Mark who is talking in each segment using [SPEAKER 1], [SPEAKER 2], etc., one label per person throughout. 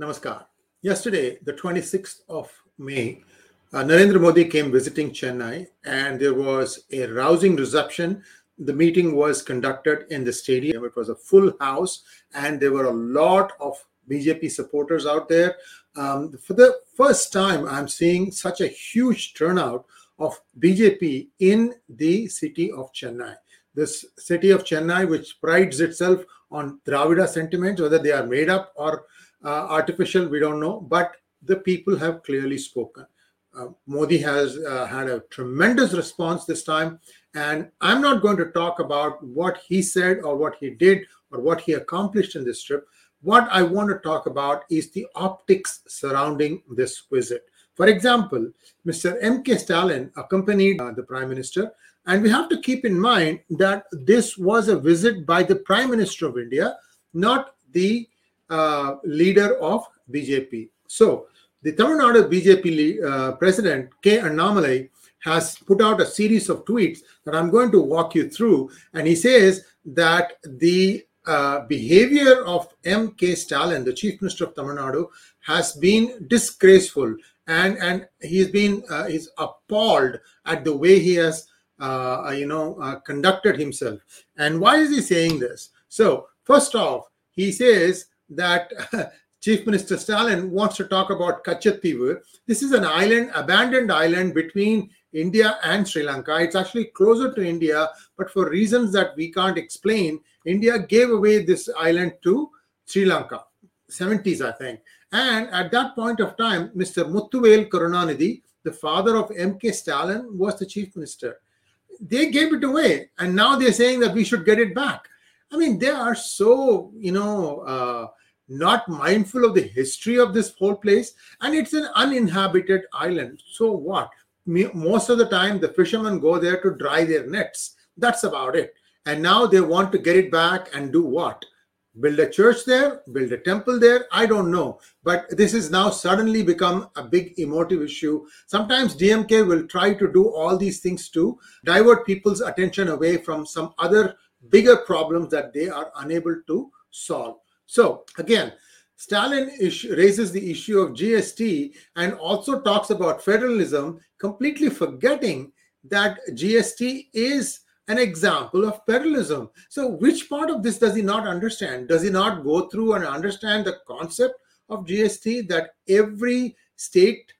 [SPEAKER 1] Namaskar. Yesterday, the 26th of May, uh, Narendra Modi came visiting Chennai and there was a rousing reception. The meeting was conducted in the stadium. It was a full house and there were a lot of BJP supporters out there. Um, for the first time, I'm seeing such a huge turnout of BJP in the city of Chennai. This city of Chennai, which prides itself on Dravida sentiments, whether they are made up or uh, artificial, we don't know, but the people have clearly spoken. Uh, Modi has uh, had a tremendous response this time, and I'm not going to talk about what he said or what he did or what he accomplished in this trip. What I want to talk about is the optics surrounding this visit. For example, Mr. M.K. Stalin accompanied uh, the Prime Minister, and we have to keep in mind that this was a visit by the Prime Minister of India, not the uh, leader of BJP. So, the Tamil Nadu BJP uh, president K. Annamalai has put out a series of tweets that I'm going to walk you through. And he says that the uh, behavior of M.K. Stalin, the chief minister of Tamil Nadu, has been disgraceful, and and he's been uh, he's appalled at the way he has uh, you know uh, conducted himself. And why is he saying this? So first off, he says that Chief Minister Stalin wants to talk about Kachativu. This is an island, abandoned island between India and Sri Lanka. It's actually closer to India, but for reasons that we can't explain, India gave away this island to Sri Lanka, 70s, I think. And at that point of time, Mr. Muthuvel Karunanidhi, the father of M.K. Stalin, was the chief minister. They gave it away, and now they're saying that we should get it back. I mean, they are so, you know, uh, not mindful of the history of this whole place and it's an uninhabited island. So what? Most of the time the fishermen go there to dry their nets. That's about it. And now they want to get it back and do what? Build a church there build a temple there? I don't know. But this has now suddenly become a big emotive issue. Sometimes dmk will try to do all these things to divert people's attention away from some other bigger problems that they are unable to solve so again, Stalin raises the issue of GST and also talks about federalism, completely forgetting that GST is an example of federalism. So, which part of this does he not understand? Does he not go through and understand the concept of GST that every state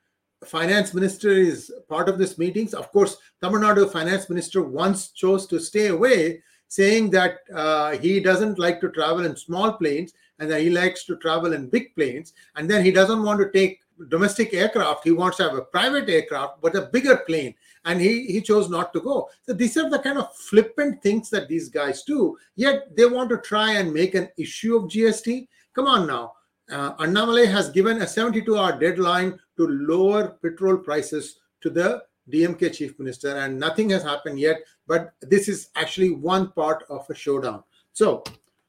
[SPEAKER 1] finance minister is part of this meetings? Of course, Tamil Nadu finance minister once chose to stay away saying that uh, he doesn't like to travel in small planes and that he likes to travel in big planes. And then he doesn't want to take domestic aircraft. He wants to have a private aircraft, but a bigger plane. And he, he chose not to go. So these are the kind of flippant things that these guys do. Yet they want to try and make an issue of GST. Come on now. Uh, Annamalai has given a 72 hour deadline to lower petrol prices to the DMK chief minister, and nothing has happened yet. But this is actually one part of a showdown. So,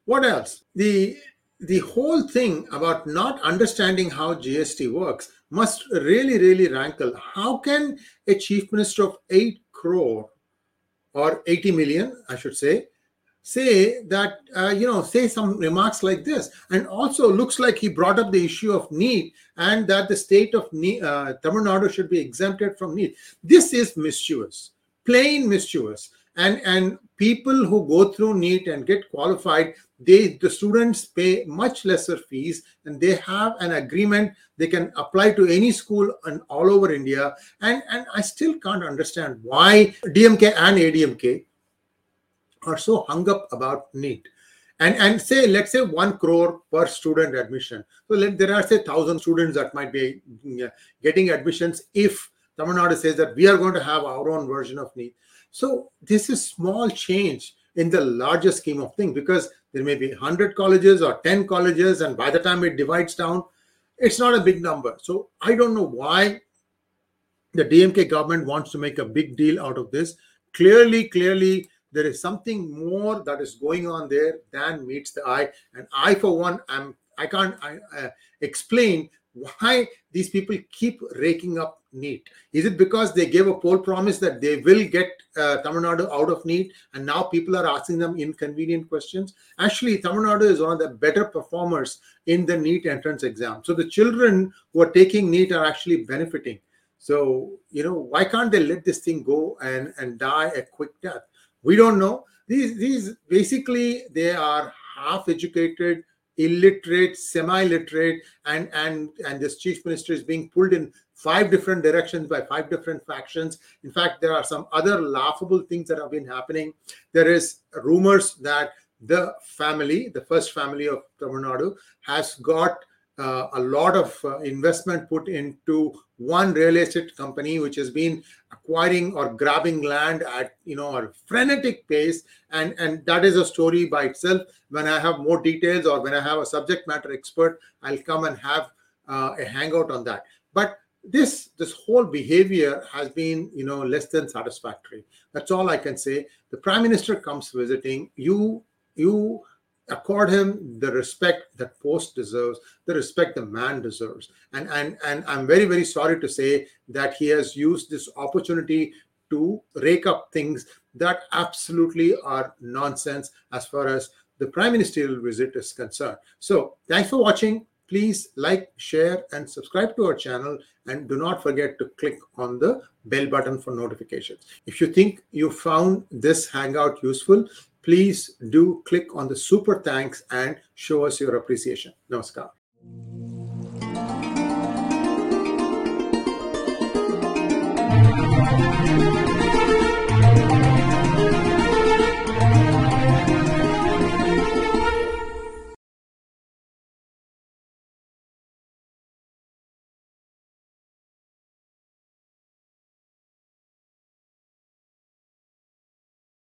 [SPEAKER 1] what else? The the whole thing about not understanding how GST works must really, really rankle. How can a chief minister of 8 crore or 80 million, I should say, say that, uh, you know, say some remarks like this? And also looks like he brought up the issue of NEET and that the state of uh, Tamil Nadu should be exempted from NEET. This is mischievous, plain mischievous and and people who go through NEET and get qualified they the students pay much lesser fees and they have an agreement they can apply to any school and all over india and and i still can't understand why dmk and admk are so hung up about NEET and and say let's say one crore per student admission. So let, there are say thousand students that might be mm, getting admissions if tamil nadu says that we are going to have our own version of NEET so this is small change in the larger scheme of things because there may be 100 colleges or 10 colleges and by the time it divides down it's not a big number. So i don't know why the dmk government wants to make a big deal out of this. Clearly clearly there is something more that is going on there than meets the eye and i for one am I can't I, uh, explain why these people keep raking up NEET. Is it because they gave a poll promise that they will get uh, Tamil Nadu out of NEET and now people are asking them inconvenient questions? Actually, Tamil Nadu is one of the better performers in the NEET entrance exam. So the children who are taking NEET are actually benefiting. So, you know, why can't they let this thing go and, and die a quick death? We don't know. These, these basically, they are half educated illiterate, semi-literate, and and and this chief minister is being pulled in five different directions by five different factions. In fact, there are some other laughable things that have been happening. There is rumors that the family, the first family of Tamil Nadu, has got uh, a lot of uh, investment put into one real estate company which has been acquiring or grabbing land at you know a frenetic pace. And and that is a story by itself. When i have more details or when i have a subject matter expert i'll come and have uh, a hangout on that. But this this whole behavior has been you know less than satisfactory. That's all i can say. The prime minister comes visiting. You you accord him the respect that post deserves the respect the man deserves. And and and i'm very very sorry to say that he has used this opportunity to rake up things that absolutely are nonsense as far as the prime ministerial visit is concerned. So thanks for watching. Please like share and subscribe to our channel. And do not forget to click on the bell button for notifications. If you think you found this hangout useful please do click on the super thanks and show us your appreciation. Namaskar. Thank.